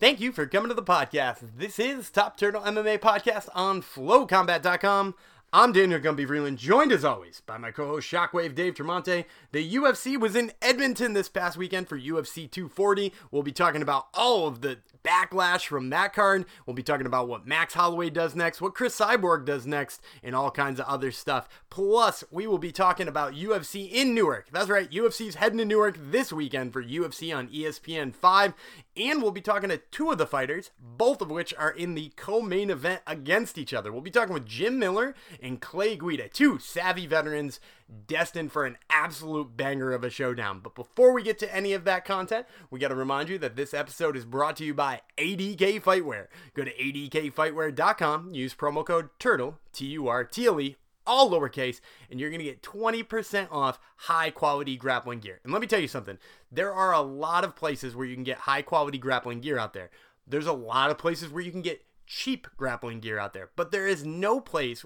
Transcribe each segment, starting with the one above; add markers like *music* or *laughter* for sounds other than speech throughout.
Thank you for coming to the podcast. This is Top Turtle MMA Podcast on FlowCombat.com. I'm Daniel Gumby Vreeland, joined as always by my co-host Shockwave Dave Tremonte. The UFC was in Edmonton this past weekend for UFC 240. We'll be talking about all of the backlash from that card. We'll be talking about what Max Holloway does next, what Chris Cyborg does next, and all kinds of other stuff. Plus, we will be talking about UFC in Newark. That's right, UFC's heading to Newark this weekend for UFC on ESPN 5. And we'll be talking to two of the fighters, both of which are in the co main event against each other. We'll be talking with Jim Miller and Clay Guida, two savvy veterans destined for an absolute banger of a showdown. But before we get to any of that content, we got to remind you that this episode is brought to you by ADK Fightwear. Go to adkfightwear.com, use promo code TURTLE, T U R T L E, all lowercase, and you're going to get 20% off high quality grappling gear. And let me tell you something there are a lot of places where you can get high quality grappling gear out there. There's a lot of places where you can get cheap grappling gear out there, but there is no place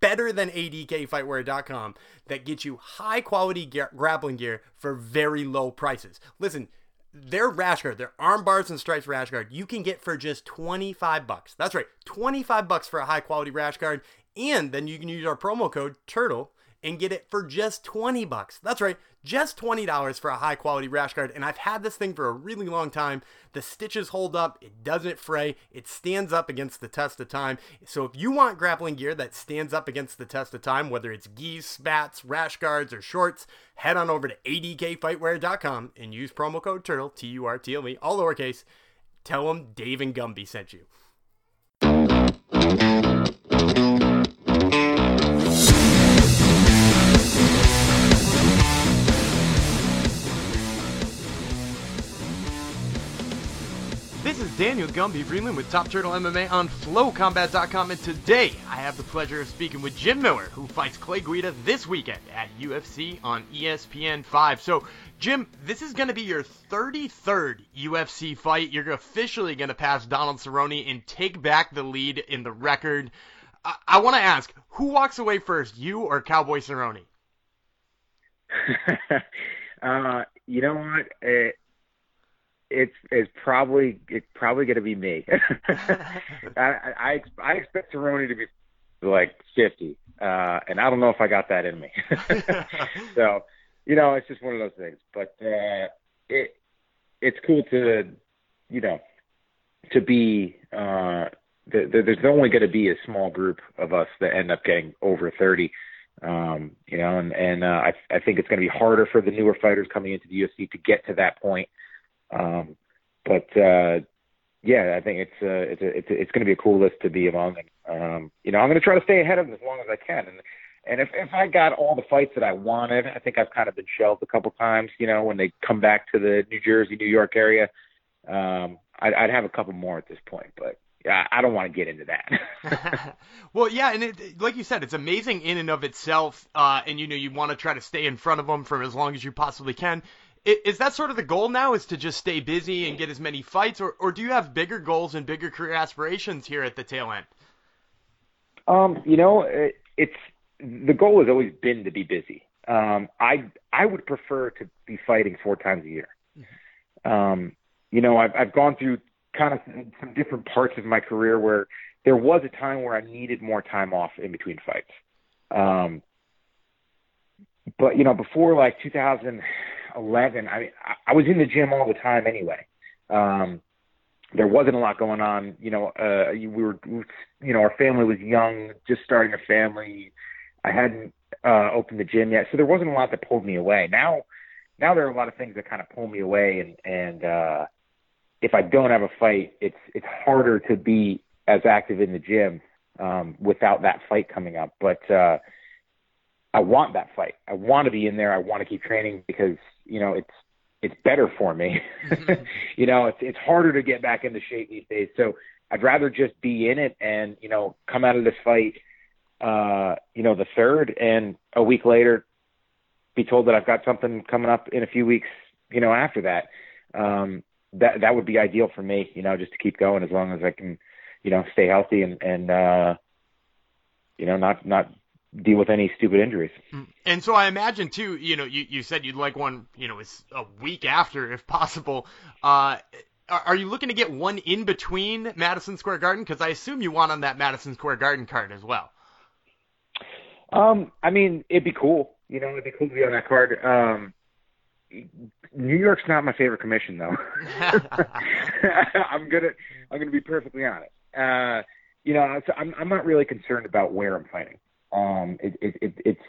better than adkfightwear.com that gets you high quality grappling gear for very low prices. Listen, their rash guard, their arm bars and stripes rash guard, you can get for just 25 bucks. That's right, 25 bucks for a high quality rash guard. And then you can use our promo code TURTLE and get it for just 20 bucks. That's right, just $20 for a high quality rash guard. And I've had this thing for a really long time. The stitches hold up, it doesn't fray, it stands up against the test of time. So if you want grappling gear that stands up against the test of time, whether it's gis, spats, rash guards, or shorts, head on over to adkfightwear.com and use promo code TURTLE, T U R T L E, all lowercase. Tell them Dave and Gumby sent you. This is Daniel Gumby Vreeland with Top Turtle MMA on FlowCombat.com, and today I have the pleasure of speaking with Jim Miller, who fights Clay Guida this weekend at UFC on ESPN 5. So, Jim, this is going to be your 33rd UFC fight. You're officially going to pass Donald Cerrone and take back the lead in the record. I, I want to ask, who walks away first, you or Cowboy Cerrone? *laughs* uh, you know what? It, it's it's probably it's probably going to be me. *laughs* *laughs* I, I I expect Cerrone to be like 50, uh, and I don't know if I got that in me. *laughs* so, you know, it's just one of those things. But uh, it it's cool to you know to be. Uh, the, the, there's only going to be a small group of us that end up getting over 30. Um, you know, and and uh, I I think it's going to be harder for the newer fighters coming into the UFC to get to that point. Um, but uh, yeah, I think it's uh, it's a, it's a, it's going to be a cool list to be among. And um, you know, I'm going to try to stay ahead of them as long as I can. And and if if I got all the fights that I wanted, I think I've kind of been shelved a couple times. You know, when they come back to the New Jersey, New York area, um, I'd, I'd have a couple more at this point. But yeah, I don't want to get into that. *laughs* *laughs* well, yeah, and it, like you said, it's amazing in and of itself, uh, and you know you want to try to stay in front of them for as long as you possibly can. Is that sort of the goal now? Is to just stay busy and get as many fights, or or do you have bigger goals and bigger career aspirations here at the tail end? Um, you know, it, it's the goal has always been to be busy. Um, I I would prefer to be fighting four times a year. Um, you know, I've I've gone through kind of some different parts of my career where there was a time where I needed more time off in between fights. Um, but you know, before like 2011, I mean, I, I was in the gym all the time anyway. Um, there wasn't a lot going on. You know, uh, we were, you know, our family was young, just starting a family. I hadn't uh, opened the gym yet, so there wasn't a lot that pulled me away. Now, now there are a lot of things that kind of pull me away, and and uh, if I don't have a fight, it's it's harder to be as active in the gym um, without that fight coming up. But uh, I want that fight. I want to be in there. I want to keep training because you know it's it's better for me. *laughs* you know, it's it's harder to get back into shape these days. So I'd rather just be in it and you know come out of this fight, uh, you know, the third, and a week later be told that I've got something coming up in a few weeks. You know, after that, um, that that would be ideal for me. You know, just to keep going as long as I can, you know, stay healthy and and uh, you know not not deal with any stupid injuries. And so I imagine too, you know, you, you said you'd like one, you know, it's a week after if possible. Uh, are you looking to get one in between Madison Square Garden? Because I assume you want on that Madison Square Garden card as well. Um, I mean, it'd be cool. You know, it'd be cool to be on that card. Um, New York's not my favorite commission, though. *laughs* *laughs* I'm gonna I'm gonna be perfectly honest. Uh, you know, I'm I'm not really concerned about where I'm fighting. Um, it, it, it it's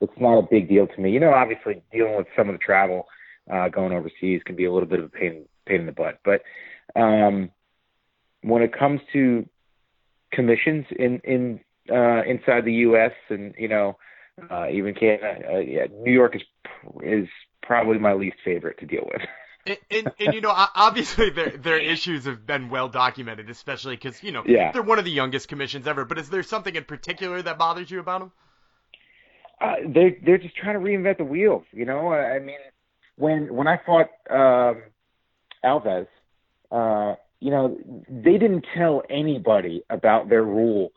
it's not a big deal to me. You know, obviously dealing with some of the travel uh, going overseas can be a little bit of a pain pain in the butt, but um, when it comes to commissions in in uh, inside the U.S. and you know uh, even Canada, uh, yeah, New York is is probably my least favorite to deal with. *laughs* And, and, and, you know, obviously their their issues have been well documented, especially because you know yeah. they're one of the youngest commissions ever. But is there something in particular that bothers you about them? Uh, they they're just trying to reinvent the wheel. You know, I mean, when when I fought um, Alves, uh, you know, they didn't tell anybody about their rule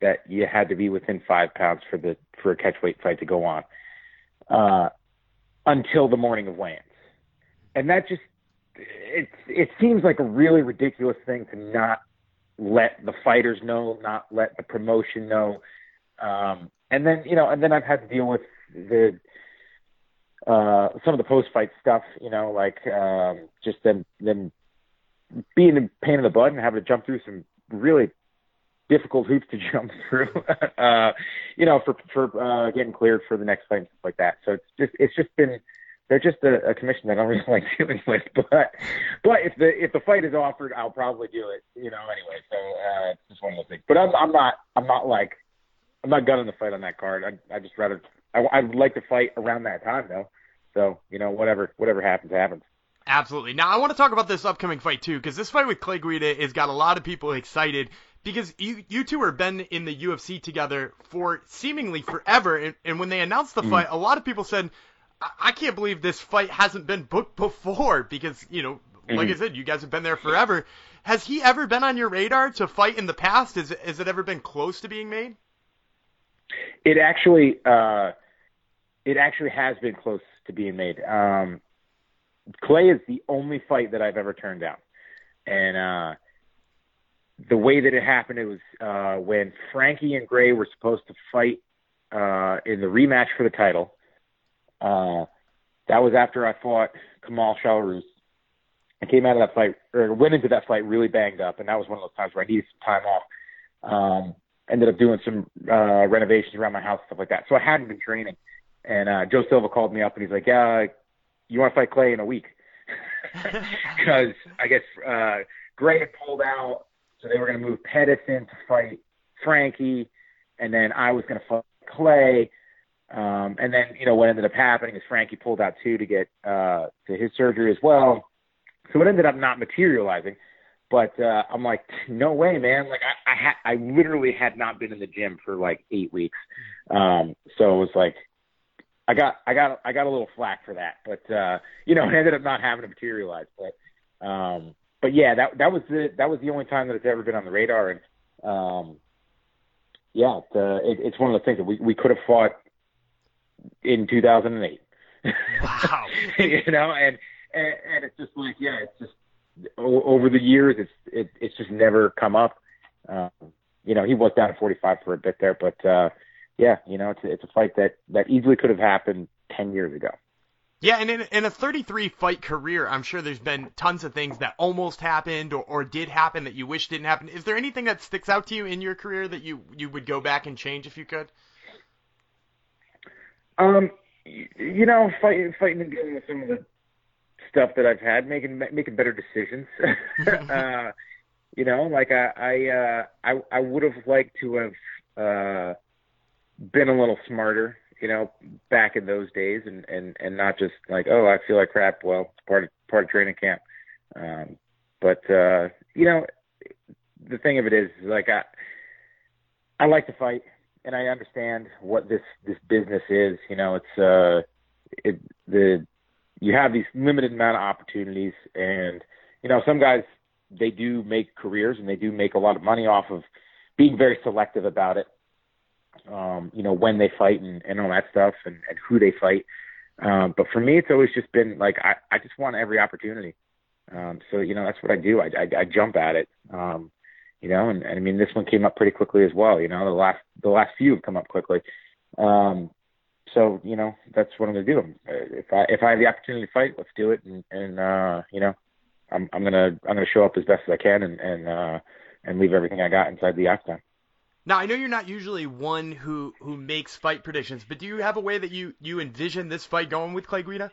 that you had to be within five pounds for the for a catchweight fight to go on uh, until the morning of weigh-ins, and that just it it seems like a really ridiculous thing to not let the fighters know, not let the promotion know, um, and then you know, and then I've had to deal with the uh, some of the post-fight stuff, you know, like um, just them them being a pain in the butt and having to jump through some really difficult hoops to *laughs* jump through, uh, you know, for for uh, getting cleared for the next fight and stuff like that. So it's just it's just been they're just a, a commission that I don't really *laughs* like dealing with. But but if the if the fight is offered, I'll probably do it. You know, anyway. So uh, it's just one of those things. But I'm I'm not I'm not like I'm not gunning the fight on that card. I I just rather I I'd like to fight around that time though. So you know whatever whatever happens happens. Absolutely. Now I want to talk about this upcoming fight too, because this fight with Clay Guida has got a lot of people excited because you you two have been in the UFC together for seemingly forever, and, and when they announced the mm fight, a lot of people said, I-, can't believe this fight hasn't been booked *laughs* before because you know, mm like I said, you guys have been there forever. Has he ever been on your radar to fight in the past? Has has it ever been close to being made? It actually, uh, it actually has been close to being made. Um, Clay is the only fight that I've ever turned down, and uh, the way that it happened, it was uh, when Frankie and Gray were supposed to fight uh, in the rematch for the title. Uh, that was after I fought Kamal Shalorus. I came out of that fight, or went into that fight really banged up, and that was one of those times where I needed some time off. Um, ended up doing some uh, renovations around my house, and stuff like that. So I hadn't been training. And uh, Joe Silva called me up, and he's like, "Yeah, you want to fight Clay in a week?" *laughs* Because I guess uh, Gray had pulled out so they were going to move Pettis in to fight Frankie, and then I was going to fight Clay. Um, and then, you know, what ended up happening is Frankie pulled out too to get uh, to his surgery as well. So it ended up not materializing. But uh, I'm like, no way, man! Like I, I had, I literally had not been in the gym for like eight weeks. Um, so it was like, I got, I got, I got a little flack for that. But uh, you know, *laughs* it ended up not having to materialize. But um, but yeah, that that was the that was the only time that it's ever been on the radar, and um, yeah, the, it, it's one of the things that we we could have fought in 2008. Wow, *laughs* you know, and, and and it's just like yeah, it's just over the years, it's it, it's just never come up. Um, you know, he was down at 45 for a bit there, but uh, yeah, you know, it's it's a fight that that easily could have happened 10 years ago. Yeah, and in, in a 33 fight career, I'm sure there's been tons of things that almost happened or, or did happen that you wish didn't happen. Is there anything that sticks out to you in your career that you, you would go back and change if you could? Um, you know, fighting, fighting and dealing with some of the stuff that I've had, making making better decisions. *laughs* *laughs* uh, you know, like I I uh, I, I would have liked to have uh, been a little smarter you know, back in those days and, and, and not just like, oh, I feel like crap. Well, it's part of, part of training camp. Um, but, uh, you know, the thing of it is like, I, I like to fight and I understand what this, this business is, you know, it's, uh, it, the, you have these limited amount of opportunities and, you know, some guys, they do make careers and they do make a lot of money off of being very selective about it um, you know, when they fight and, and all that stuff and, and who they fight. Um, but for me, it's always just been like I, I just want every opportunity. Um, so you know that's what I do. I, I, I jump at it. Um, you know, and, and I mean this one came up pretty quickly as well. You know, the last the last few have come up quickly. Um, so you know that's what I'm gonna do. If I if I have the opportunity to fight, let's do it. And, and uh, you know, I'm I'm gonna I'm gonna show up as best as I can and and uh, and leave everything I got inside the octagon. Now I know you're not usually one who who makes fight predictions, but do you have a way that you you envision this fight going with Clay Guida?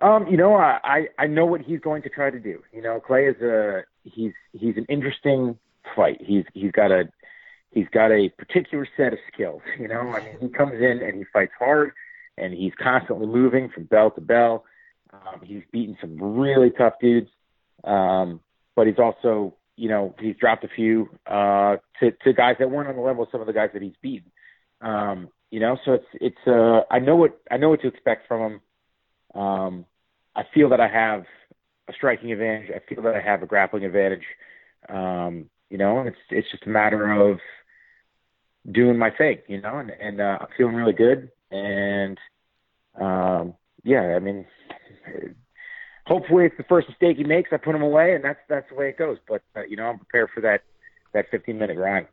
Um, you know, I, I know what he's going to try to do. You know, Clay is a he's he's an interesting fight. He's he's got a he's got a particular set of skills. *laughs* You know, I mean, he comes in and he fights hard, and he's constantly moving from bell to bell. Um, he's beaten some really tough dudes, um, but he's also you know he's dropped a few uh, to to guys that weren't on the level of some of the guys that he's beaten. Um, you know, so it's it's uh, I know what I know what to expect from him. Um, I feel that I have a striking advantage. I feel that I have a grappling advantage. Um, you know, it's it's just a matter of doing my thing, you know, and, and uh, I'm feeling really good. And um, yeah, I mean, hopefully it's the first mistake he makes. I put him away, and that's that's the way it goes. But uh, you know, I'm prepared for that that 15 minute grind.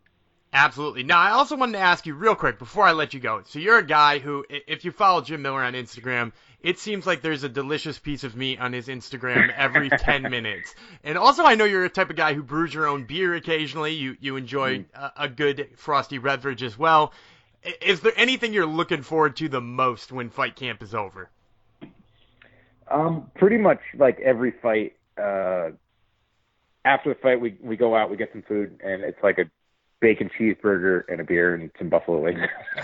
Absolutely. Now, I also wanted to ask you real quick before I let you go. So you're a guy who, if you follow Jim Miller on Instagram, it seems like there's a delicious piece of meat on his Instagram every *laughs* 10 minutes. And also, I know you're a type of guy who brews your own beer occasionally. You you enjoy mm. a, a good frosty beverage as well. Is there anything you're looking forward to the most when fight camp is over? Um, pretty much like every fight. Uh, after the fight, we we go out, we get some food, and it's like a bacon cheeseburger and a beer and some buffalo wings. *laughs*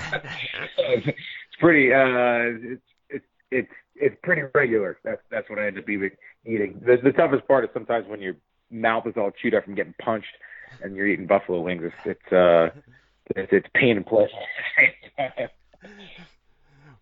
it's pretty uh it's it's it's it's pretty regular. That's that's what I end up eating. The the toughest part is sometimes when your mouth is all chewed up from getting punched and you're eating buffalo wings. It's it's uh it's, it's pain and pleasure. *laughs* *laughs*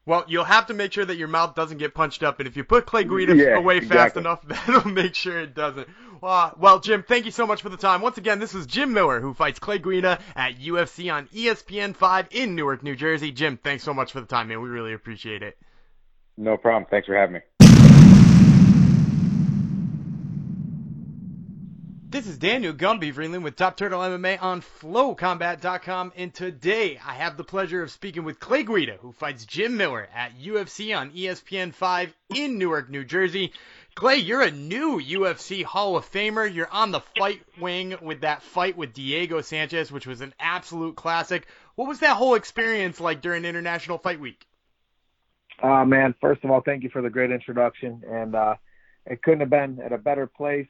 Well, you'll have to make sure that your mouth doesn't get punched up, and if you put Clay Guida yeah, away exactly. fast enough, *laughs* that'll make sure it doesn't. Uh, well, Jim, thank you so much for the time. Once again, this is Jim Miller, who fights Clay Guida at UFC on ESPN 5 in Newark, New Jersey. Jim, thanks so much for the time, man. We really appreciate it. No problem. Thanks for having me. This is Daniel Gumby Vreeland with Top Turtle MMA on FlowCombat.com, and today I have the pleasure of speaking with Clay Guida, who fights Jim Miller at UFC on ESPN 5 in Newark, New Jersey. Clay, you're a new UFC Hall of Famer. You're on the fight wing with that fight with Diego Sanchez, which was an absolute classic. What was that whole experience like during International Fight Week? Uh, man, first of all, thank you for the great introduction, and uh, it couldn't have been at a better place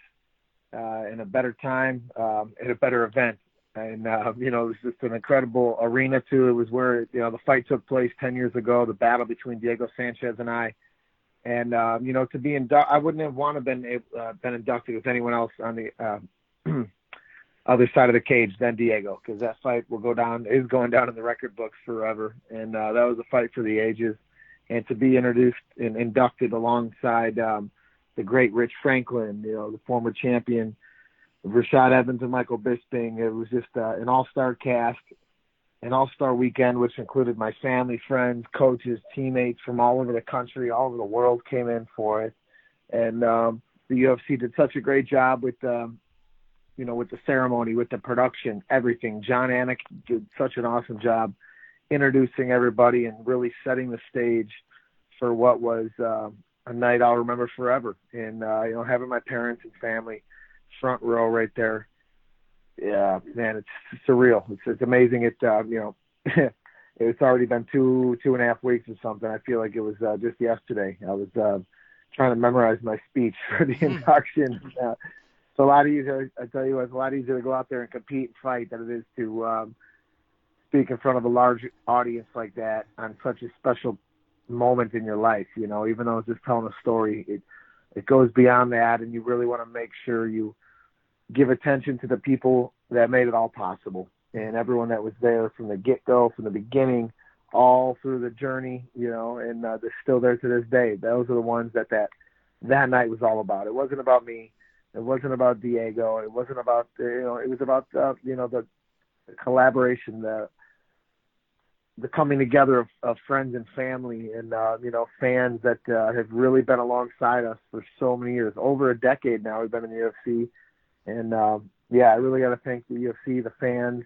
uh, in a better time, um, at a better event. And uh, you know, it was just an incredible arena too. It was where you know the fight took place ten years ago, the battle between Diego Sanchez and I. And um, you know, to be inducted, I wouldn't have wanted been uh, been inducted with anyone else on the uh, *clears throat* other side of the cage than Diego, because that fight will go down is going down in the record books forever. And uh, that was a fight for the ages. And to be introduced and inducted alongside um, the great Rich Franklin, you know, the former champion, Rashad Evans and Michael Bisping. It was just uh, an all-star cast, an all-star weekend, which included my family, friends, coaches, teammates from all over the country, all over the world came in for it. And um, the UFC did such a great job with, um, you know, with the ceremony, with the production, everything. Jon Anik did such an awesome job introducing everybody and really setting the stage for what was um, a night I'll remember forever. And uh, you know, having my parents and family front row right there, yeah, man, it's surreal. It's, it's amazing. It uh, you know, *laughs* it's already been two two and a half weeks or something. I feel like it was uh, just yesterday. I was uh, trying to memorize my speech *laughs* for the hmm. induction. Uh, it's a lot easier. I tell you, it's a lot easier to go out there and compete and fight than it is to um, speak in front of a large audience like that on such a special moment in your life. You know, even though it's just telling a story, it it goes beyond that, and you really want to make sure you give attention to the people that made it all possible and everyone that was there from the get go, from the beginning, all through the journey. You know, and uh, they're still there to this day. Those are the ones that that that night was all about. It wasn't about me. It wasn't about Diego. It wasn't about you know. It was about uh, you know the, the collaboration, the the coming together of, of friends and family and uh, you know fans that uh, have really been alongside us for so many years, over a decade now. We've been in the UFC, and um, yeah, I really got to thank the UFC, the fans,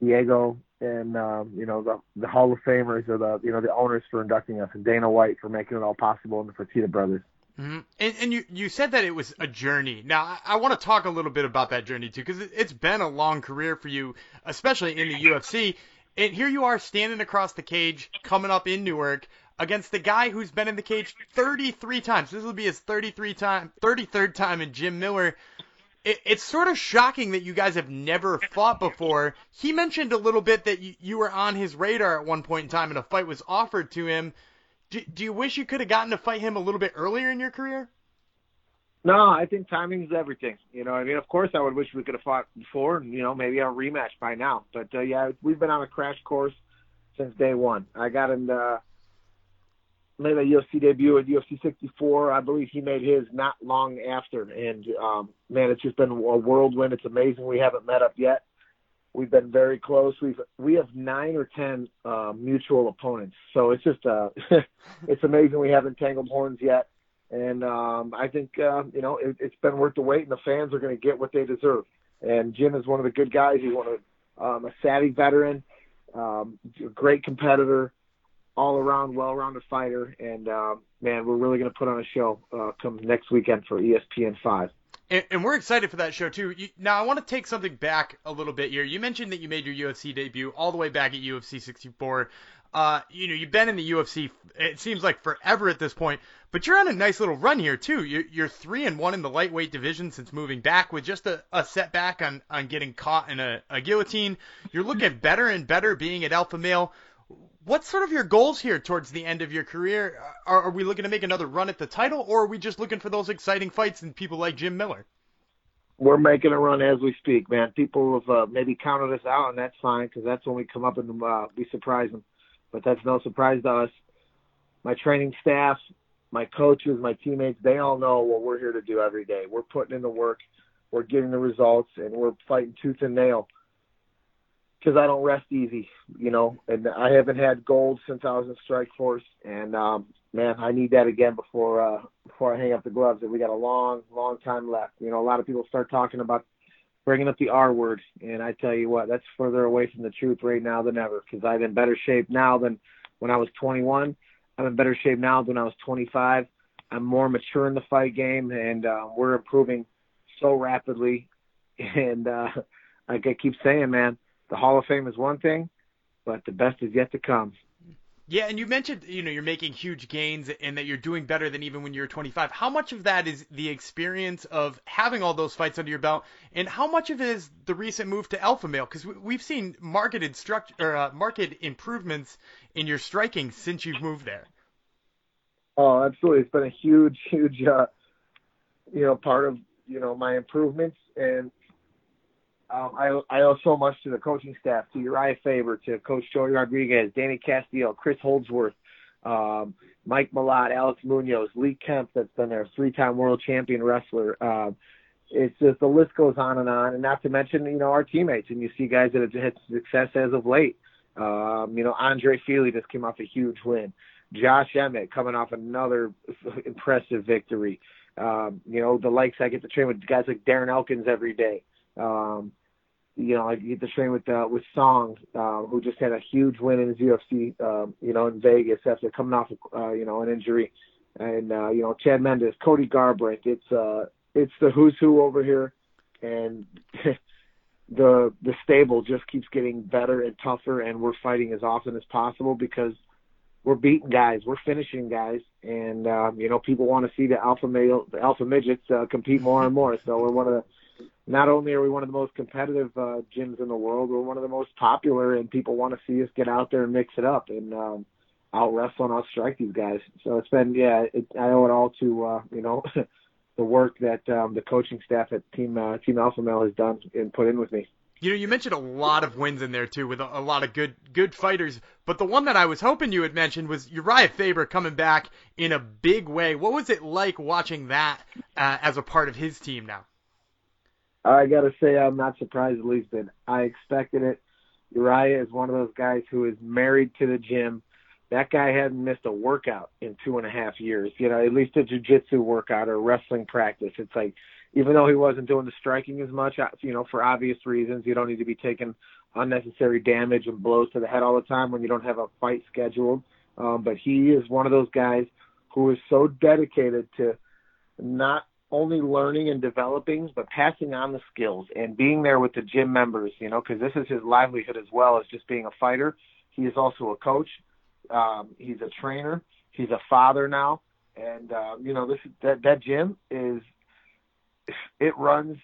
Diego, and um, you know the the Hall of Famers or the you know the owners for inducting us, and Dana White for making it all possible, and the Fertitta brothers. Mm-hmm. And, and, you you said that it was a journey. Now I, I want to talk a little bit about that journey too, because it, it's been a long career for you, especially in the UFC. And here you are standing across the cage, coming up in Newark against the guy who's been in the cage 33 times. This will be his 33 time, 33rd time in Jim Miller. It, it's sort of shocking that you guys have never fought before. He mentioned a little bit that you, you were on his radar at one point in time, and a fight was offered to him. Do, do you wish you could have gotten to fight him a little bit earlier in your career? No, I think timing is everything. You know, I mean, of course, I would wish we could have fought before, and you know, maybe a rematch by now. But uh, yeah, we've been on a crash course since day one. I got in, uh, made a UFC debut at UFC 64. I believe he made his not long after, and um, man, it's just been a whirlwind. It's amazing we haven't met up yet. We've been very close. We've we have nine or ten uh, mutual opponents, so it's just uh, *laughs* it's amazing we haven't tangled horns yet and um, I think uh, you know it, it's been worth the wait, and the fans are going to get what they deserve. And Jim is one of the good guys. He's one of um, a savvy veteran, um, great competitor, all around well-rounded fighter. And uh, man, we're really going to put on a show uh, come next weekend for ESPN five. And, we're excited for that show too. Now, I want to take something back a little bit here. You mentioned that you made your UFC debut all the way back at UFC 64. Uh, you know, you've been in the UFC. It seems like forever at this point, but you're on a nice little run here too. You're, you're three and one in the lightweight division since moving back, with just a, a setback on on getting caught in a, a guillotine. You're looking better and better being at Alpha Male. What's sort of your goals here towards the end of your career? Are, are we looking to make another run at the title, or are we just looking for those exciting fights and people like Jim Miller? We're making a run as we speak, man. People have uh, maybe counted us out, and that's fine because that's when we come up and uh, we surprise them but that's no surprise to us. My training staff, my coaches, my teammates, they all know what we're here to do every day. We're putting in the work, we're getting the results, and we're fighting tooth and nail. Because I don't rest easy, you know, and I haven't had gold since I was in Strikeforce, and um, man, I need that again before uh, before I hang up the gloves. And we got a long, long time left. You know, a lot of people start talking about bringing up the R word, and I tell you what, that's further away from the truth right now than ever. Because I'm in better shape now than when I was 21. I'm in better shape now than when I was 25. I'm more mature in the fight game, and uh, we're improving so rapidly. *laughs* And uh, like I keep saying, man, the Hall of Fame is one thing, but the best is yet to come. Yeah, and you mentioned you know you're making huge gains and that you're doing better than even when you were 25. How much of that is the experience of having all those fights under your belt, and how much of it is the recent move to alpha male? Because we've seen marketed structure uh, market improvements in your striking since you've moved there. Oh, absolutely! It's been a huge, huge, uh, you know, part of you know my improvements, and um, I, I owe so much to the coaching staff, to Uriah Faber, to Coach Joey Rodriguez, Danny Castillo, Chris Holdsworth, um, Mike Malott, Alex Munoz, Lee Kemp, that's been there, three-time world champion wrestler. Um, it's just the list goes on and on, and not to mention you know our teammates, and you see guys that have had success as of late. Um, you know Andre Fili just came off a huge win. Josh Emmett coming off another *laughs* impressive victory. Um, you know the likes I get to train with guys like Darren Elkins every day. Um, you know, I get to train with uh, with Song, uh, who just had a huge win in his UFC, um, you know, in Vegas after coming off, uh, you know, an injury, and uh, you know, Chad Mendes, Cody Garbrandt. It's uh, it's the who's who over here, and *laughs* the the stable just keeps getting better and tougher, and we're fighting as often as possible because we're beating guys, we're finishing guys, and um, you know, people want to see the alpha male, the alpha midgets uh, compete more and more. So we're one of the not only are we one of the most competitive uh, gyms in the world, we're one of the most popular, and people want to see us get out there and mix it up and um, out wrestle and out strike these guys. So it's been, yeah, it, I owe it all to uh, you know *laughs* the work that um, the coaching staff at Team uh, Team Alpha Male has done and put in with me. You know, you mentioned a lot of wins in there too, with a, a, lot of good good fighters. But the one that I was hoping you had mentioned was Uriah Faber coming back in a big way. What was it like watching that uh, as a part of his team now? I got to say, I'm not surprised the least bit. I expected it. Uriah is one of those guys who is married to the gym. That guy hadn't missed a workout in two and a half years. You know, at least a jujitsu workout or wrestling practice. It's like, even though he wasn't doing the striking as much, you know, for obvious reasons, you don't need to be taking unnecessary damage and blows to the head all the time when you don't have a fight scheduled. Um, but he is one of those guys who is so dedicated to not only learning and developing, but passing on the skills and being there with the gym members, you know, because this is his livelihood as well as just being a fighter. He is also a coach. Um, he's a trainer. He's a father now. And, uh, you know, this, that, that gym is, it runs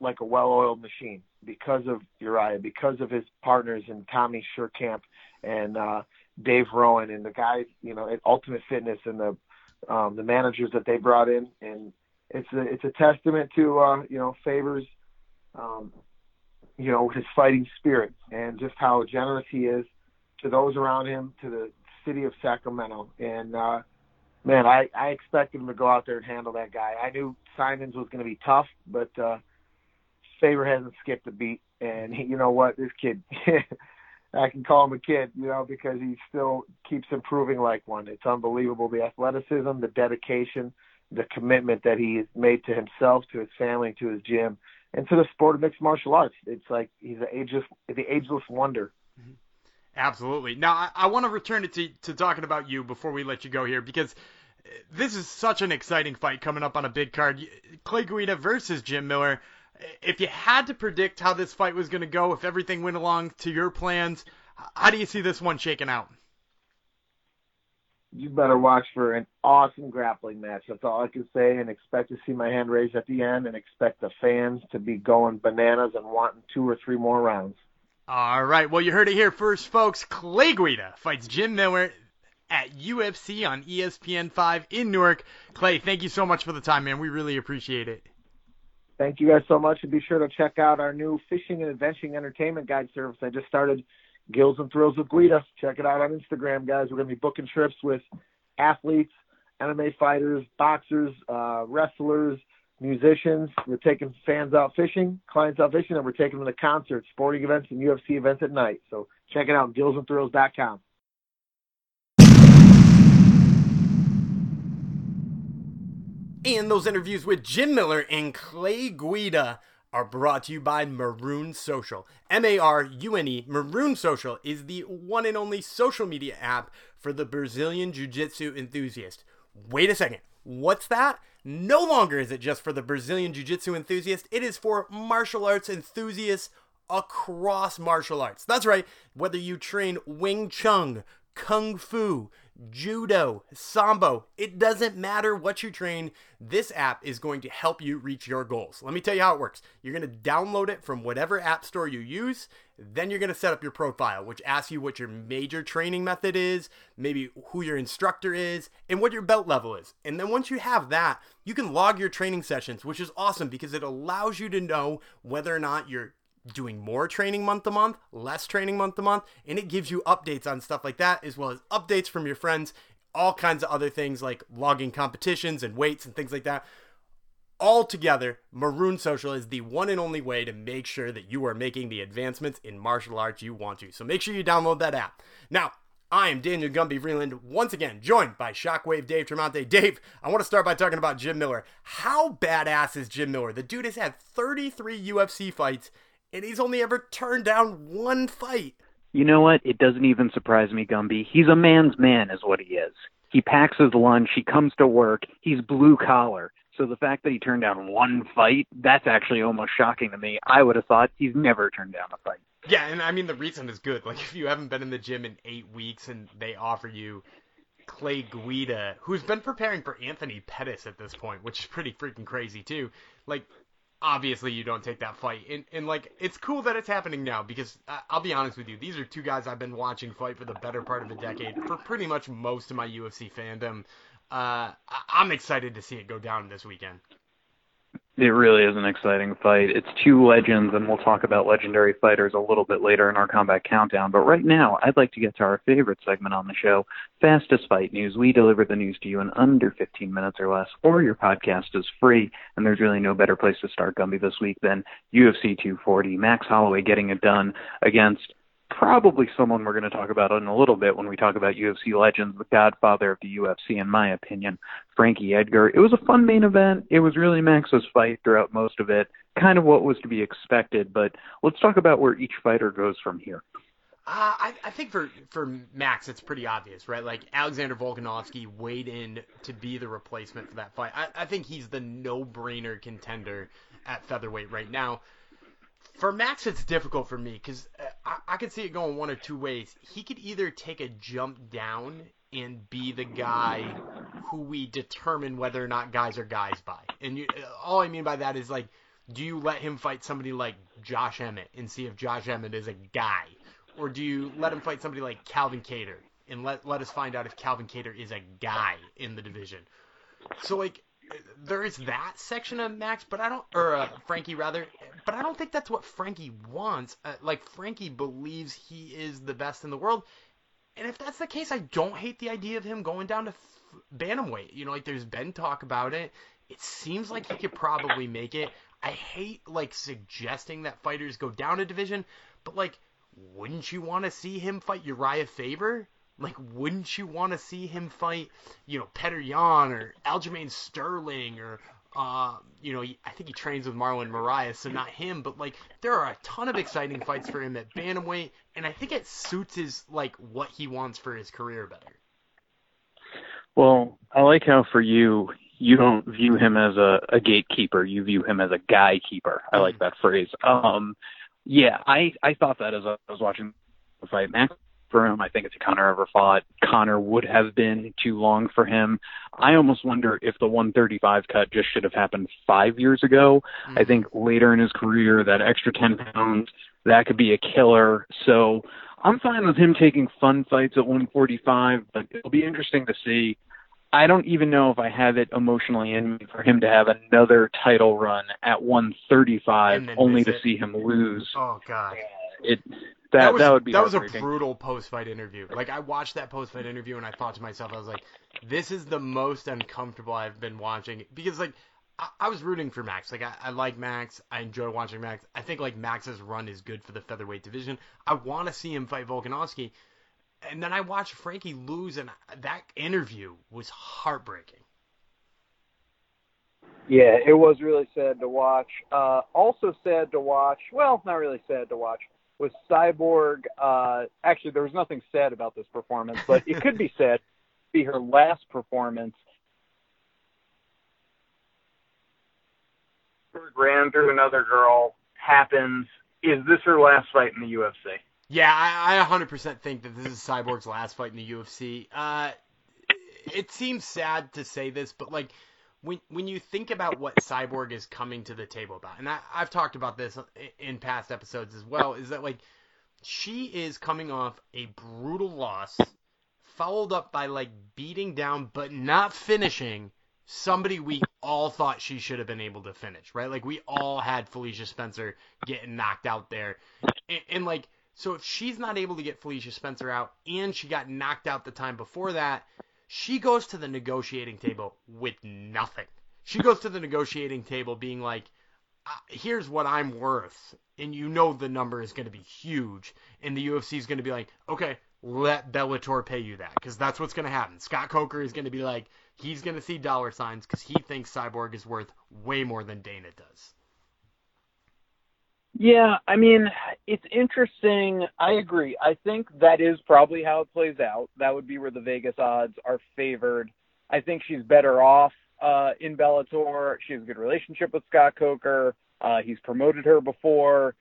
like a well-oiled machine because of Uriah, because of his partners and Tommy Sherkamp and, uh, Dave Rowan and the guys, you know, at Ultimate Fitness and the, um, the managers that they brought in and it's a it's a testament to uh, you know Faber's um, you know his fighting spirit and just how generous he is to those around him, to the city of Sacramento. And uh, man, I I expected him to go out there and handle that guy. I knew Simons was going to be tough, but uh, Faber hasn't skipped a beat. And he, you know what, this kid. *laughs* I can call him a kid, you know, because he still keeps improving like one. It's unbelievable the athleticism, the dedication, the commitment that he's made to himself, to his family, to his gym, and to the sport of mixed martial arts. It's like he's an ageless, the ageless wonder. Mm-hmm. Absolutely. Now I, I want to return it to, to talking about you before we let you go here because this is such an exciting fight coming up on a big card. Clay Guida versus Jim Miller. If you had to predict how this fight was going to go, if everything went along to your plans, how do you see this one shaking out? You better watch for an awesome grappling match. That's all I can say, and expect to see my hand raised at the end, and expect the fans to be going bananas and wanting two or three more rounds. All right, well you heard it here first, folks. Clay Guida fights Jim Miller at UFC on ESPN5 in Newark. Clay, thank you so much for the time, man. We really appreciate it. Thank you guys so much, and be sure to check out our new fishing and adventuring entertainment guide service. I just started Gills and Thrills with Guida. Check it out on Instagram, guys. We're going to be booking trips with athletes, MMA fighters, boxers, uh, wrestlers, musicians. We're taking fans out fishing, clients out fishing, and we're taking them to concerts, sporting events, and UFC events at night. So check it out, gillsandthrills.com. And those interviews with Jim Miller and Clay Guida are brought to you by Marune Social. M A R U N E. Marune Social is the one and only social media app for the Brazilian Jiu Jitsu enthusiast. Wait a second. What's that? No longer is it just for the Brazilian Jiu Jitsu enthusiast, it is for martial arts enthusiasts across martial arts. That's right, whether you train Wing Chun, Kung Fu, judo, sambo, it doesn't matter what you train, this app is going to help you reach your goals. Let me tell you how it works. You're going to download it from whatever app store you use, then you're going to set up your profile, which asks you what your major training method is, maybe who your instructor is, and what your belt level is. And then once you have that, you can log your training sessions, which is awesome because it allows you to know whether or not you're doing more training month to month, less training month to month, and it gives you updates on stuff like that, as well as updates from your friends, all kinds of other things like logging competitions and weights and things like that. All together, Marune Social is the one and only way to make sure that you are making the advancements in martial arts you want to. So make sure you download that app. Now, I am Daniel Gumby Vreeland, once again joined by Shockwave Dave Tremonte. Dave, I want to start by talking about Jim Miller. How badass is Jim Miller? The dude has had 33 UFC fights and he's only ever turned down one fight. You know what? It doesn't even surprise me, Gumby. He's a man's man, is what he is. He packs his lunch, he comes to work, he's blue collar. So the fact that he turned down one fight, that's actually almost shocking to me. I would have thought he's never turned down a fight. Yeah, and I mean the reason is good. Like if you haven't been in the gym in eight weeks and they offer you Clay Guida, who's been preparing for Anthony Pettis at this point, which is pretty freaking crazy too. Like obviously you don't take that fight. And, and like, it's cool that it's happening now because uh, I'll be honest with you, these are two guys I've been watching fight for the better part of a decade for pretty much most of my UFC fandom. Uh, I'm excited to see it go down this weekend. It really is an exciting fight. It's two legends, and we'll talk about legendary fighters a little bit later in our combat countdown. But right now, I'd like to get to our favorite segment on the show, Fastest Fight News. We deliver the news to you in under 15 minutes or less, or your podcast is free, and there's really no better place to start Gumby this week than UFC 240. Max Holloway getting it done against probably someone we're going to talk about in a little bit when we talk about UFC legends, the godfather of the UFC, in my opinion, Frankie Edgar. It was a fun main event. It was really Max's fight throughout most of it, kind of what was to be expected. But let's talk about where each fighter goes from here. Uh, I, I think for for Max, it's pretty obvious, right? Like Alexander Volkanovski weighed in to be the replacement for that fight. I, I think he's the no-brainer contender at featherweight right now for Max, it's difficult for me because uh, I, I could see it going one or two ways. He could either take a jump down and be the guy who we determine whether or not guys are guys by. And you, uh, all I mean by that is like, do you let him fight somebody like Josh Emmett and see if Josh Emmett is a guy, or do you let him fight somebody like Calvin Kattar and let let us find out if Calvin Kattar is a guy in the division? So like there is that section of Max, but I don't, or uh, Frankie rather, but I don't think that's what Frankie wants. Uh, like Frankie believes he is the best in the world, and if that's the case, I don't hate the idea of him going down to f- bantamweight. You know, like there's been talk about it. It seems like he could probably make it. I hate like suggesting that fighters go down a division, but like, wouldn't you want to see him fight Uriah Faber? Like, wouldn't you want to see him fight, you know, Petr Yan or Aljamain Sterling or, uh, you know, I think he trains with Marlon Moraes, so not him, but like there are a ton of exciting fights for him at bantamweight, and I think it suits his like what he wants for his career better. Well, I like how for you you don't view him as a, a gatekeeper, you view him as a guy keeper. I like mm-hmm. that phrase. Um, yeah, I I thought that as I was watching the fight. Max for him. I think if Conor ever fought, Conor would have been too long for him. I almost wonder if the 135 cut just should have happened five years ago. Mm-hmm. I think later in his career, that extra 10 pounds, that could be a killer. So I'm fine with him taking fun fights at 145, but it'll be interesting to see. I don't even know if I have it emotionally in me for him to have another title run at 135 only to see him lose. Oh God. It that, that, was, that would be that was a brutal post fight interview. Like I watched that post fight interview and I thought to myself, I was like, this is the most uncomfortable I've been watching because like I, I was rooting for Max. Like I, I like Max. I enjoy watching Max. I think like Max's run is good for the featherweight division. I want to see him fight Volkanovski. And then I watched Frankie lose, and that interview was heartbreaking. Yeah, it was really sad to watch. Uh, also sad to watch. Well, not really sad to watch was Cyborg. Uh, actually, there was nothing sad about this performance, but it could be said to be her last performance. Ran through another girl. Happens. Is this her last fight in the UFC? Yeah, I, I 100% think that this is Cyborg's last fight in the UFC. Uh, it seems sad to say this, but like when when you think about what Cyborg is coming to the table about, and I, I've talked about this in past episodes as well, is that like she is coming off a brutal loss, followed up by like beating down but not finishing somebody we all thought she should have been able to finish, right? Like we all had Felicia Spencer getting knocked out there, and, and like so if she's not able to get Felicia Spencer out, and she got knocked out the time before that she goes to the negotiating table with nothing. She goes to the negotiating table being like, uh, here's what I'm worth. And you know the number is going to be huge. And the UFC is going to be like, okay, let Bellator pay you that. Because that's what's going to happen. Scott Coker is going to be like, he's going to see dollar signs because he thinks Cyborg is worth way more than Dana does. Yeah, I mean, it's interesting. I agree. I think that is probably how it plays out. That would be where the Vegas odds are favored. I think she's better off uh, in Bellator. She has a good relationship with Scott Coker. Uh, he's promoted her before.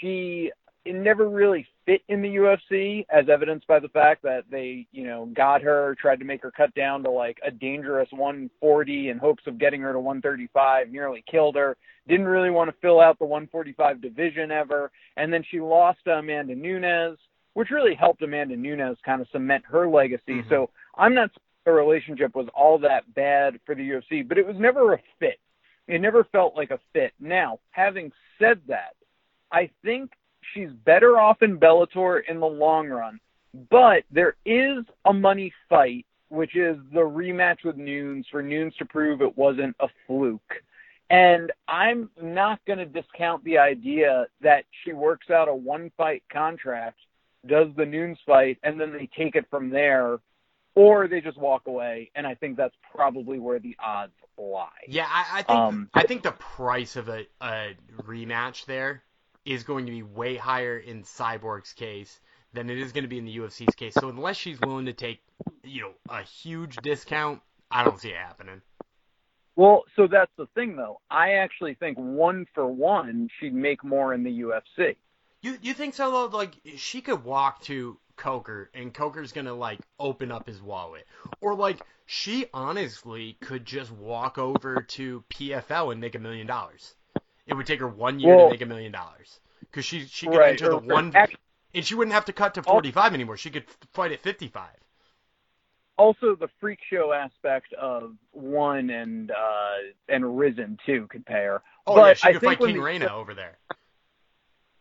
She it never really fit in the UFC, as evidenced by the fact that they, you know, got her, tried to make her cut down to like a dangerous 140 in hopes of getting her to 135, nearly killed her. Didn't really want to fill out the 145 division ever, and then she lost to Amanda Nunes, which really helped Amanda Nunes kind of cement her legacy. Mm-hmm. So I'm not the relationship was all that bad for the UFC, but it was never a fit It never felt like a fit. Now, having said that, I think she's better off in Bellator in the long run. But there is a money fight, which is the rematch with Nunes for Nunes to prove it wasn't a fluke. And I'm not going to discount the idea that she works out a one fight contract, does the Nunes fight, and then they take it from there, or they just walk away. And I think that's probably where the odds lie. Yeah, I, I think um, I think the price of a, a rematch there is going to be way higher in Cyborg's case than it is going to be in the UFC's case. So unless she's willing to take, you know, a huge discount, I don't see it happening. Well, so that's the thing though. I actually think one for one, she'd make more in the UFC. You you think so though? Like she could walk to Coker and Coker's gonna like open up his wallet, or like she honestly could just walk over to PFL and make a million dollars. It would take her one year well, to make a million dollars because she she could right, enter the one. Actually, and she wouldn't have to cut to 45 anymore. She could fight at 55. Also, the freak show aspect of one and uh, and Rizin too could pay her. Oh but yeah, she could fight King Reina over there.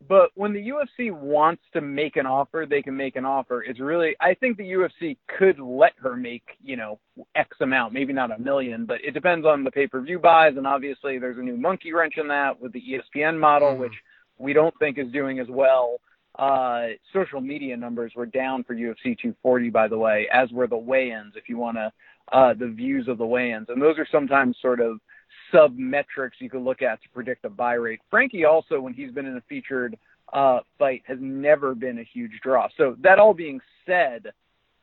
But when the UFC wants to make an offer, they can make an offer. It's really, I think the UFC could let her make, you know, X amount, maybe not a million, but it depends on the pay per view buys. And obviously, there's a new monkey wrench in that with the ESPN model, mm. which we don't think is doing as well uh, social media numbers were down for UFC 240, by the way, as were the weigh-ins. If you want to, uh, the views of the weigh-ins, and those are sometimes sort of sub metrics you could look at to predict a buy rate. Frankie also, when he's been in a featured uh, fight, has never been a huge draw. So that all being said,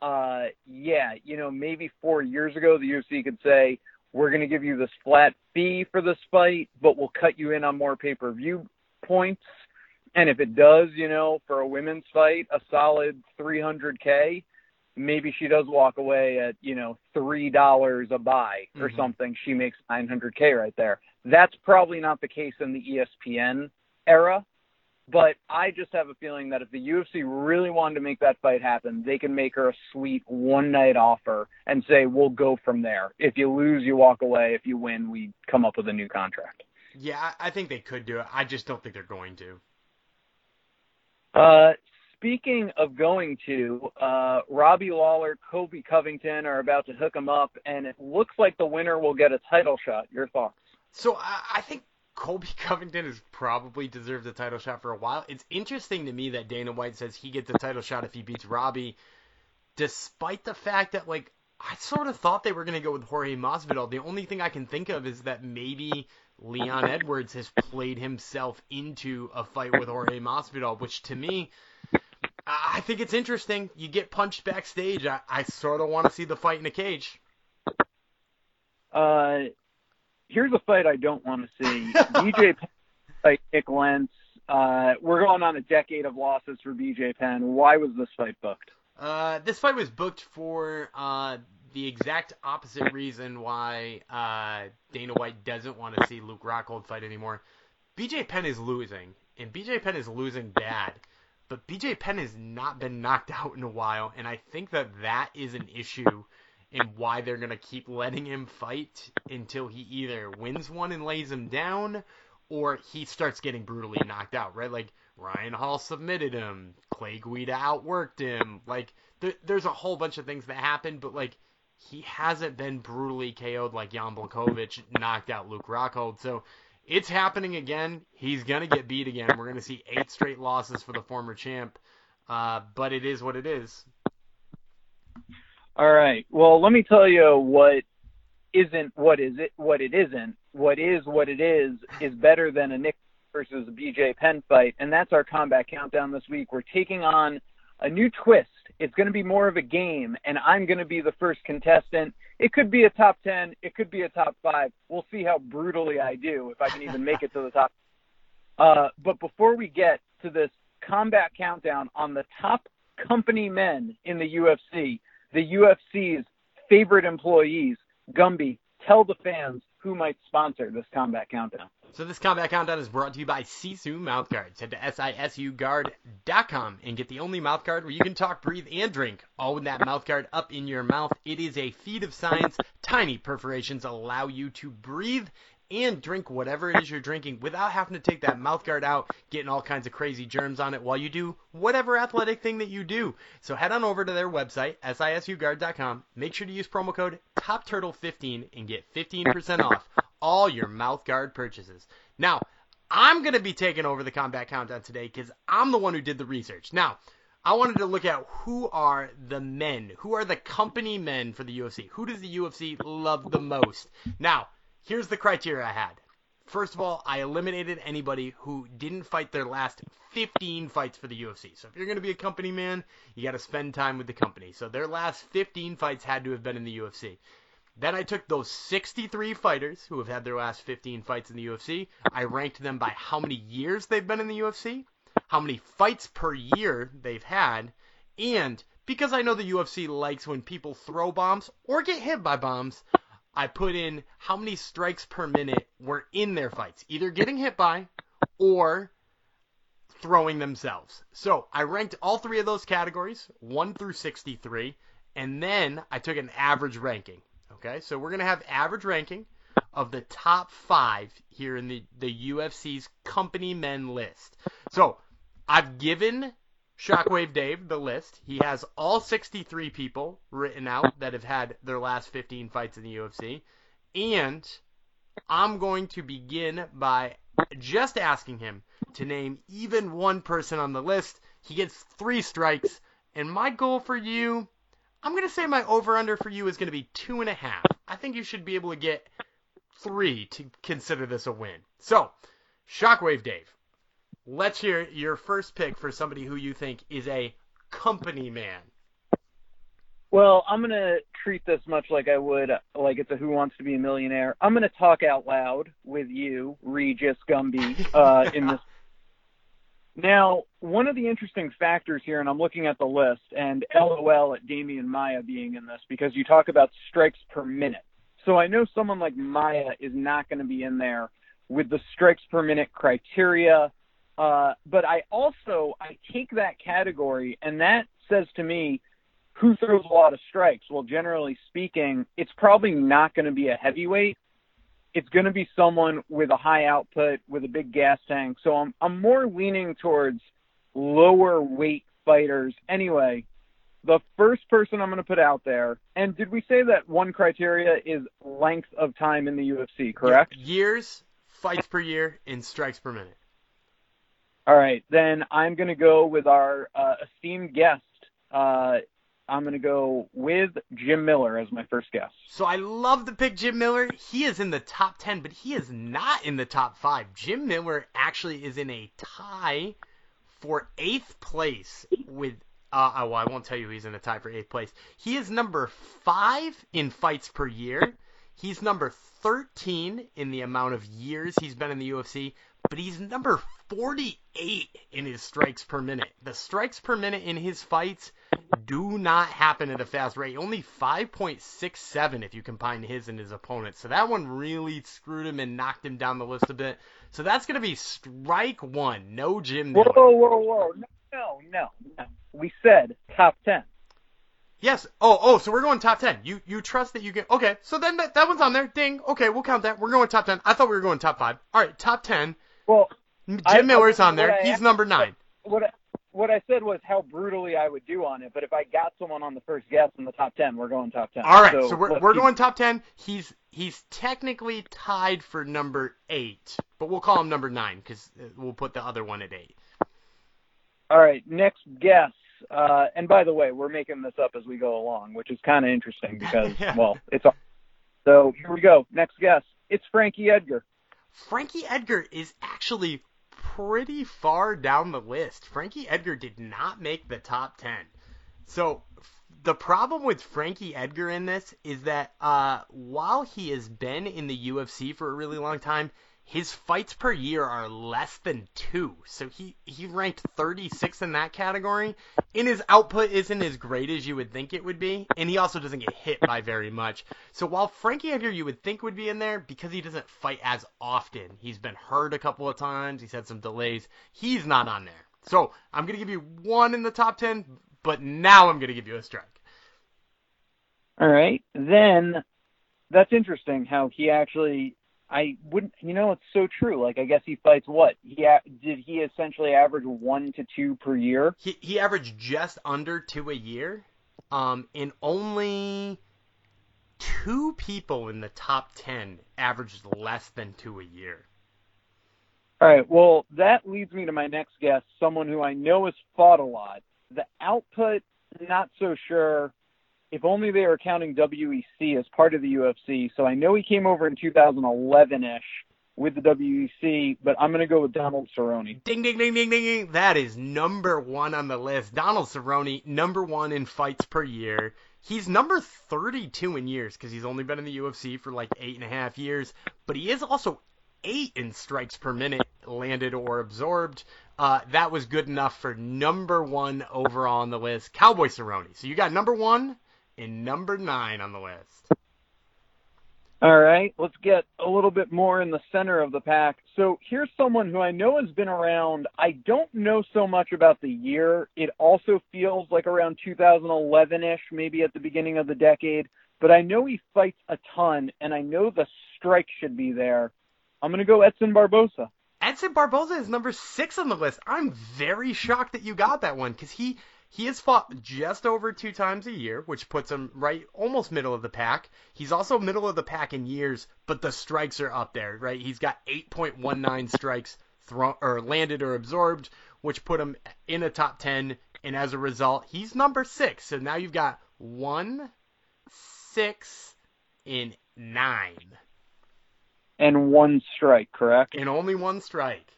uh, yeah, you know, maybe four years ago the UFC could say we're going to give you this flat fee for this fight, but we'll cut you in on more pay-per-view points and if it does, you know, for a women's fight, a solid 300k, maybe she does walk away at, you know, $3 a buy or mm-hmm. something. She makes 900k right there. That's probably not the case in the ESPN era, but I just have a feeling that if the UFC really wanted to make that fight happen, they can make her a sweet one night offer and say, we'll go from there. If you lose, you walk away. If you win, we come up with a new contract. Yeah, I think they could do it. I just don't think they're going to. Uh, speaking of going to, uh, Robbie Lawler, Colby Covington are about to hook him up, and it looks like the winner will get a title shot. Your thoughts? So I, I think Colby *laughs* Covington has probably deserved a title shot for a while. It's interesting to me that Dana White says he gets a title shot if he beats Robbie, despite the fact that like I sort of thought they were going to go with Jorge Masvidal. The only thing I can think of is that maybe Leon Edwards has played himself into a fight with Jorge Masvidal, which to me, I think it's interesting. You get punched backstage. I, I sort of want to see the fight in a cage. Uh, here's a fight I don't want to see. *laughs* BJ Penn fight Nik Lentz. Uh, we're going on a decade of losses for BJ Penn. Why was this fight booked? Uh, this fight was booked for uh, the exact opposite reason why uh, Dana White doesn't want to see Luke Rockhold fight anymore. BJ Penn is losing, and BJ Penn is losing bad. But BJ Penn has not been knocked *laughs* out in a while, and I think that that is an issue in why they're going to keep letting him fight until he either wins one and lays him down or he starts getting brutally knocked out, right? Like Ryan Hall submitted him, Clay Guida outworked him. Like th- there's a whole bunch of things that happen, but like he hasn't been brutally KO'd like Jan Blachowicz knocked out Luke Rockhold. So it's happening again. He's gonna get beat again. We're gonna see eight straight losses for the former champ. Uh, but it is what it is. All right. Well, let me tell you what isn't what is it what it isn't. What is what it is is better than a Nick versus a BJ Penn fight, and that's our combat countdown this week. We're taking on a new twist. It's going to be more of a game, and I'm going to be the first contestant. It could be a top 10. It could be a top five. We'll see how brutally I do if I can even make it to the top. *laughs* Uh, but before we get to this combat countdown on the top company men in the UFC, the UFC's favorite employees, Gumby, tell the fans who might sponsor this combat countdown. So this combat countdown is brought to you by Sisu Mouthguards. Head to sisuguard.com and get the only mouthguard where you can talk, breathe, and drink, all with that mouthguard up in your mouth. It is a feat of science. Tiny perforations allow you to breathe and drink whatever it is you're drinking without having to take that mouth guard out, getting all kinds of crazy germs on it while you do whatever athletic thing that you do. So head on over to their website, sisuguard.com. Make sure to use promo code TOPTURTLE15 and get 15% off all your mouth guard purchases. Now, I'm going to be taking over the combat countdown today because I'm the one who did the research. Now, I wanted to look at who are the men, who are the company men for the UFC. Who does the UFC love the most? Now, here's the criteria I had. First of all, I eliminated anybody who didn't fight their last 15 fights for the UFC. So if you're going to be a company man, you got to spend time with the company. So their last 15 fights had to have been in the UFC. Then I took those 63 fighters who have had their last 15 fights in the UFC. I ranked them by how many years they've been in the UFC, how many fights per year they've had, and because I know the UFC likes when people throw bombs or get hit by bombs, I put in how many strikes per minute were in their fights, either getting hit by or throwing themselves. So I ranked all three of those categories, 1 through 63, and then I took an average ranking. Okay, so we're to have average ranking of the top five here in the, the UFC's company men list. So I've given Shockwave Dave the list. He has all 63 people written out that have had their last 15 fights in the UFC. And I'm going to begin by just asking him to name even one person on the list. He gets three strikes. And my goal for you, I'm going to say my over under for you is going to be two and a half. I think you should be able to get three to consider this a win. So, Shockwave Dave, let's hear your first pick for somebody who you think is a company man. Well, I'm gonna treat this much like I would like it's a Who Wants to Be a Millionaire. I'm gonna talk out loud with you, Regis Gumby, uh, in this. Now, one of the interesting factors here, and I'm looking at the list, and LOL at Demian Maya being in this because you talk about strikes per minute. So I know someone like Maya is not going to be in there with the strikes per minute criteria. Uh, but I also I take that category, and that says to me who throws a lot of strikes. Well, generally speaking, it's probably not going to be a heavyweight. It's going to be someone with a high output with a big gas tank. So I'm I'm more leaning towards lower weight fighters. Anyway, the first person I'm going to put out there, and did we say that one criteria is length of time in the UFC, correct? Years, fights per year, and strikes per minute. All right, then I'm going to go with our uh, esteemed guest. Uh, I'm going to go with Jim Miller as my first guess. So I love the pick Jim Miller. He is in the top 10, but he is not in the top 5. Jim Miller actually is in a tie for 8th place with uh, well, I won't tell you he's in a tie for 8th place. He is number 5 in fights per year. He's number 13 in the amount of years he's been in the UFC, but he's number 48 in his strikes per minute. The strikes per minute in his fights do not happen at a fast rate. Only 5.67 if you combine his and his opponent. So that one really screwed him and knocked him down the list a bit. So that's going to be strike one. No Jim Miller. Whoa, whoa, whoa. No, no, no. We said top 10. Yes. Oh, oh, so we're going top 10. You you trust that you get Okay, so then that, that one's on there. Ding. Okay, we'll count that. We're going top 10. I thought we were going top 5. All right, top 10. Well, Jim I- Miller's I- on there. I He's number 9. what what I said was how brutally I would do on it, but if I got someone on the first guess in the top 10, we're going top 10. All right, so, we're, we're keep- going top 10. He's he's technically tied for number 8, but we'll call him number 9 cuz we'll put the other one at 8. All right, next guess. Uh, and by the way, we're making this up as we go along, which is kind of interesting *laughs* because, Yeah. well, it's all. So here we go. Next guess. It's Frankie Edgar. Frankie Edgar is actually pretty far down the list. Frankie Edgar did not make the top 10. So the problem with Frankie Edgar in this is that uh, while he has been in the UFC for a really long time, his fights per year are less than two. So he, he ranked 36 in that category. And his output isn't as great as you would think it would be. And he also doesn't get hit by very much. So while Frankie Edgar you would think would be in there because he doesn't fight as often, he's been hurt a couple of times, he's had some delays, he's not on there. So I'm going to give you one in the top 10, but now I'm going to give you a strike. All right. Then that's interesting how he actually. I wouldn't. You know, it's so true. Like, I guess he fights what? He a- did he essentially average one to two per year? He he averaged just under two a year, um, and only two people in the top ten averaged less than two a year. All right. Well, that leads me to my next guest, someone who I know has fought a lot. The output, not so sure. If only they were counting WEC as part of the UFC. So I know he came over in 2011 ish with the WEC, but I'm going to go with Donald Cerrone. Ding ding ding ding ding ding. That is number one on the list. Donald Cerrone, number one in fights per year. He's number 32 in years because he's only been in the UFC for like eight and a half years, but he is also eight in strikes per minute landed or absorbed. Uh, that was good enough for number one overall on the list, Cowboy Cerrone. So you got number one and number nine on the list. All right, let's get a little bit more in the center of the pack. So here's someone who I know has been around. I don't know so much about the year. It also feels like around 2011 ish, maybe at the beginning of the decade. But I know he fights a ton, and I know the strike should be there. I'm going to go Edson Barboza. Edson Barboza is number six on the list. I'm very shocked that you got that one because he he has fought just over two times a year, which puts him right almost middle of the pack. He's also middle of the pack in years, but the strikes are up there, right? He's got 8.19 strikes thrown or landed or absorbed, which put him in a top 10. And as a result, he's number six. So now you've got one, six, and nine, And one strike, correct? and only one strike.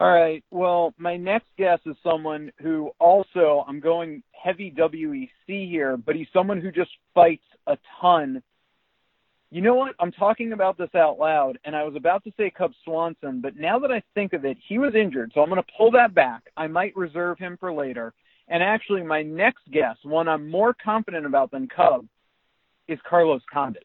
All right. Well, my next guess is someone who also, I'm going heavy WEC here, but he's someone who just fights a ton. You know what? I'm talking about this out loud, and I was about to say Cub Swanson, but now that I think of it, he was injured, so I'm going to pull that back. I might reserve him for later. And actually, my next guess, one I'm more confident about than Cub, is Carlos Condit.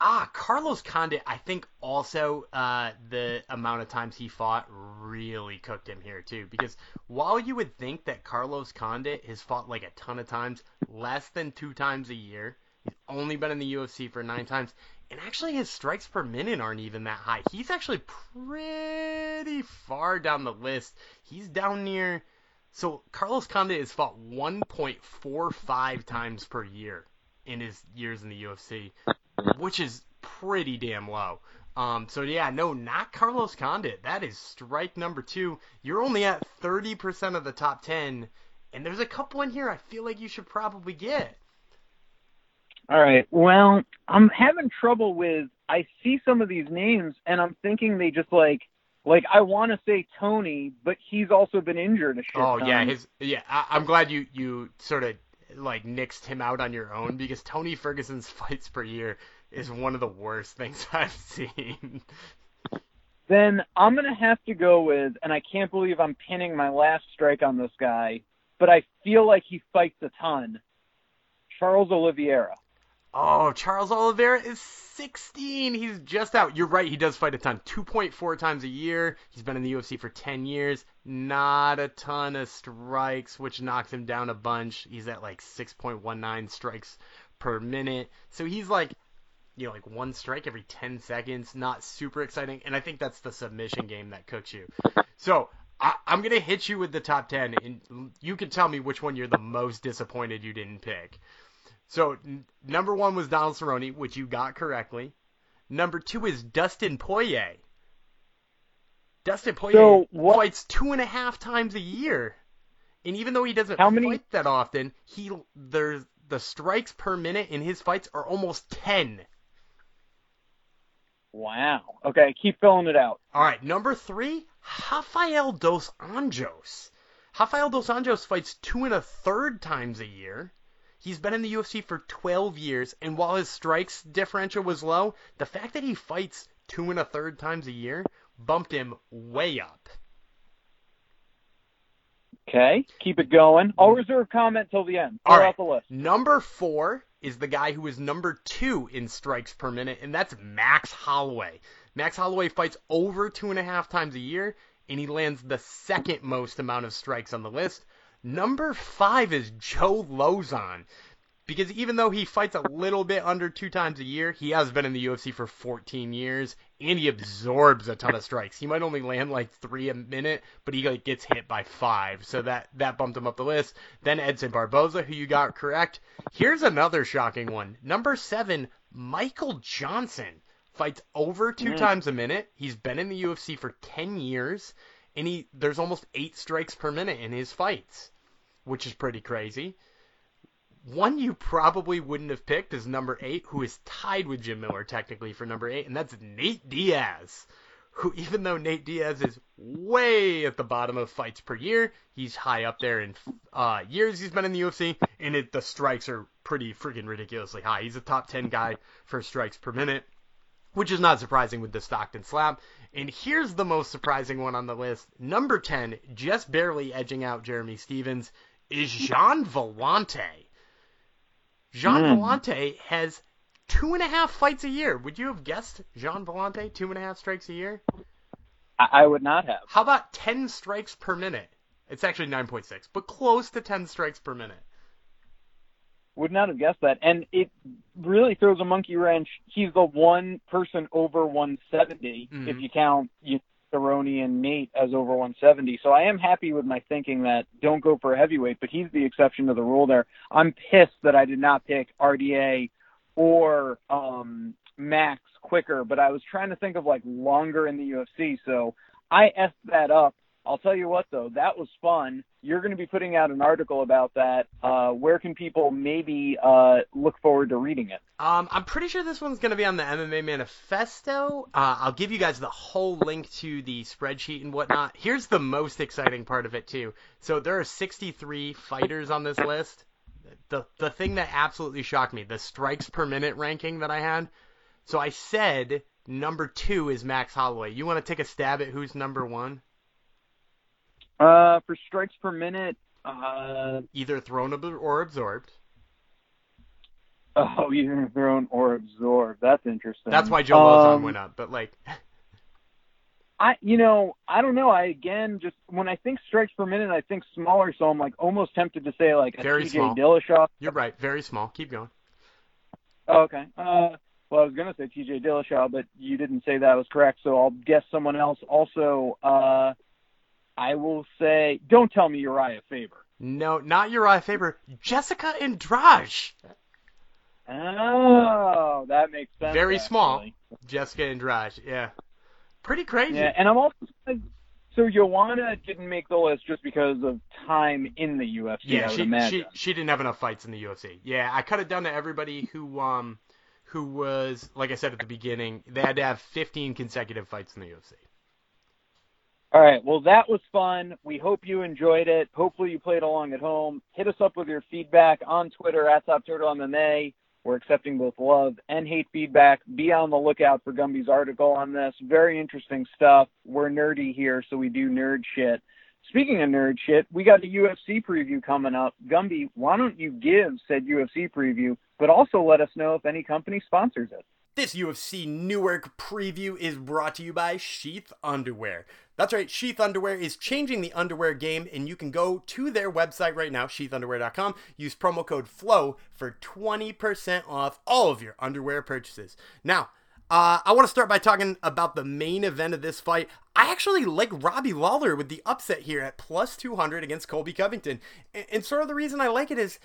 Ah, Carlos Condit, I think also uh, the amount of times he fought really cooked him here too. Because while you would think that Carlos Condit has fought like a ton of times, less than two times a year, he's only been in the UFC for nine times, and actually his strikes per minute aren't even that high. He's actually pretty far down the list. He's down near. So Carlos Condit has fought 1.45 times per year in his years in the UFC which is pretty damn low. Um, so yeah, no, not Carlos Condit. That is strike number two. You're only at 30% of the top 10, and there's a couple in here I feel like you should probably get. All right. Well, I'm having trouble with. I see some of these names, and I'm thinking they just like, like I want to say Tony, but he's also been injured a shit Oh yeah, his yeah. I, I'm glad you you sort of like nixed him out on your own because Tony Ferguson's *laughs* fights per year is one of the worst things *laughs* I've seen. Then I'm gonna have to go with, and I can't believe I'm pinning my last strike on this guy, but I feel like he fights a ton. Charles Oliveira. Oh, Charles Oliveira is 16. He's just out. You're right. He does fight a ton. 2.4 times a year. He's been in the UFC for 10 years. Not a ton of strikes, which knocks him down a bunch. He's at like 6.19 strikes per minute. So he's like, you know, like one strike every 10 seconds. Not super exciting. And I think that's the submission game that cooks you. So I, I'm going to hit you with the top 10, and you can tell me which one you're the most disappointed you didn't pick. So n- number one was Donald Cerrone, which you got correctly. Number two is Dustin Poirier. Dustin Poirier So what- fights two and a half times a year, and even though he doesn't How many- fight that often, he there's the strikes per minute in his fights are almost ten. Wow. Okay, keep filling it out. All right, number three, Rafael dos Anjos. Rafael dos Anjos fights two and a third times a year. He's been in the UFC for 12 years, and while his strikes differential was low, the fact that he fights two and a third times a year bumped him way up. Okay, keep it going. I'll reserve comment till the end. All out the list. Number four is the guy who is number two in strikes per minute, and that's Max Holloway. Max Holloway fights over two and a half times a year, and he lands the second most amount of strikes on the list. Number five is Joe Lauzon. Because even though he fights a little bit under two times a year, he has been in the UFC for 14 years and he absorbs a ton of strikes. He might only land like three a minute, but he like gets hit by five, so that that bumped him up the list. Then Edson Barboza, who you got correct. Here's another shocking one. Number seven, Michael Johnson fights over two Mm. times a minute. He's been in the UFC for 10 years, and he there's almost eight strikes per minute in his fights, which is pretty crazy. One you probably wouldn't have picked is number eight, who is tied with Jim Miller technically for number eight, and that's Nate Diaz. Who, even though Nate Diaz is way at the bottom of fights per year, he's high up there in uh, years he's been in the UFC, and it, the strikes are pretty freaking ridiculously high. He's a top 10 guy for strikes per minute, which is not surprising with the Stockton slap. And here's the most surprising one on the list. Number 10, just barely edging out Jeremy Stephens, is Gian Villante. Gian Mm. Villante has two and a half fights a year. Would you have guessed Gian Villante, two and a half strikes a year? I, I would not have. How about 10 strikes per minute? It's actually 9.6, but close to 10 strikes per minute. Would not have guessed that. And it really throws a monkey wrench. He's the one person over 170 Mhm. if you count you, Cerrone and Nate as over 170. So I am happy with my thinking that don't go for a heavyweight, but he's the exception to the rule there. I'm pissed that I did not pick RDA or um, Max quicker, but I was trying to think of like longer in the UFC. So I effed that up. I'll tell you what though, that was fun. You're going to be putting out an article about that. Uh, where can people maybe uh, look forward to reading it? Um, I'm pretty sure this one's going to be on the MMA Manifesto. Uh, I'll give you guys the whole link to the spreadsheet and whatnot. Here's the most exciting part of it too. So there are 63 fighters on this list. The the thing that absolutely shocked me, the strikes per minute ranking that I had. So I said number two is Max Holloway. You want to take a stab at who's number one? Uh, for strikes per minute, uh, Either thrown or absorbed. oh, either thrown or absorbed. That's interesting. That's why Joe Lauzon Um, went up. But like, *laughs* I, you know, I don't know. I again just when I think strikes per minute, I think smaller. So I'm like almost tempted to say like a Very TJ small. Dillashaw. you're right, very small. Keep going. Oh, okay. Uh, well, I was gonna say TJ Dillashaw, but you didn't say that was correct. So I'll guess someone else. Also, uh, I will say, don't tell me Urijah Faber. No, not Urijah Faber. Jessica Andrade. Oh, that makes sense. Very small. actually. Jessica Andrade. Yeah. Pretty crazy. Yeah, and I'm also so Joanna didn't make the list just because of time in the UFC. Yeah, she, she she didn't have enough fights in the UFC. Yeah, I cut it down to everybody who um who was like I said at the beginning, they had to have 15 consecutive fights in the UFC. All right. Well, that was fun. We hope you enjoyed it. Hopefully, you played along at home. Hit us up with your feedback on Twitter at Top Turtle MMA. We're accepting both love and hate feedback. Be on the lookout for Gumby's article on this. Very interesting stuff. We're nerdy here, so we do nerd shit. Speaking of nerd shit, we got a UFC preview coming up. Gumby, why don't you give said UFC preview, but also let us know if any company sponsors it? This UFC Newark preview is brought to you by Sheath Underwear. That's right, Sheath Underwear is changing the underwear game, and you can go to their website right now, sheathunderwear.com. Use promo code FLOW for 20% off all of your underwear purchases. Now, uh, I want to start by talking about the main event of this fight. I actually like Robbie Lawler with the upset here at plus 200 against Colby Covington. And, and sort of the reason I like it is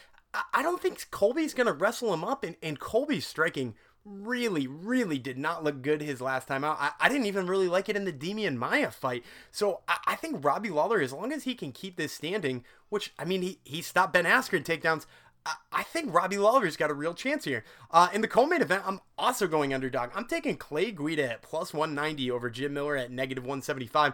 I, don't think Colby's going to wrestle him up, and, and Colby's striking really, really did not look good his last time out. I, I didn't even really like it in the Demian Maya fight. So I, I think Robbie Lawler, as long as he can keep this standing, which, I mean, he, he stopped Ben Askren takedowns. I, think Robbie Lawler's got a real chance here. Uh, in the co-main event, I'm also going underdog. I'm taking Clay Guida at plus 190 over Jim Miller at negative 175.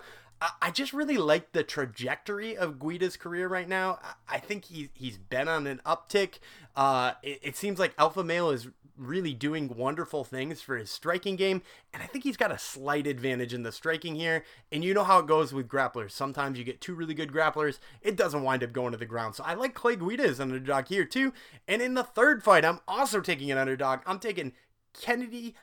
I, just really like the trajectory of Guida's career right now. I, I think he, he's been on an uptick. Uh, it, it seems like Alpha Male is really doing wonderful things for his striking game, and I think he's got a slight advantage in the striking here. And you know how it goes with grapplers. Sometimes you get two really good grapplers, it doesn't wind up going to the ground. So I like Clay Guida as an underdog here too. And in the third fight, I'm also taking an underdog. I'm taking Kennedy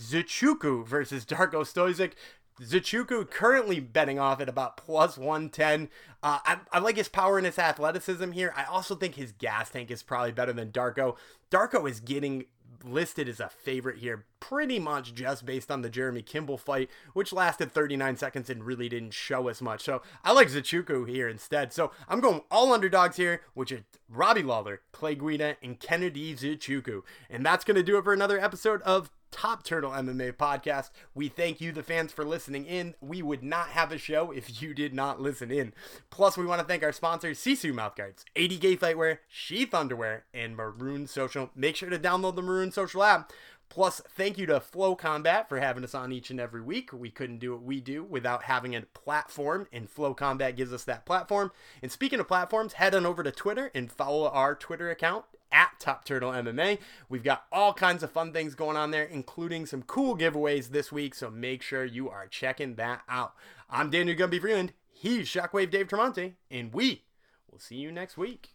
Nzechukwu versus Darko Stosic. Nzechukwu currently betting off at about plus 110. Uh, I, I like his power and his athleticism here. I also think his gas tank is probably better than Darko. Darko is getting listed as a favorite here, pretty much just based on the Jeremy Kimball fight, which lasted 39 seconds and really didn't show us much. So I like Nzechukwu here instead. So I'm going all underdogs here, which are Robbie Lawler, Clay Guida, and Kennedy Nzechukwu. And that's going to do it for another episode of Top Turtle MMA podcast. We thank you, the fans, for listening in. We would not have a show if you did not listen in. Plus, we want to thank our sponsors, Sisu Mouthguards, 80K Fightwear, Sheath Underwear, and Marune Social. Make sure to download the Marune Social app. Plus, thank you to Flow Combat for having us on each and every week. We couldn't do what we do without having a platform, and Flow Combat gives us that platform. And speaking of platforms, head on over to Twitter and follow our Twitter account at Top Turtle MMA. We've got all kinds of fun things going on there, including some cool giveaways this week, so make sure you are checking that out. I'm Daniel Gumby Freeland. He's Shockwave Dave Tremonte, and we will see you next week.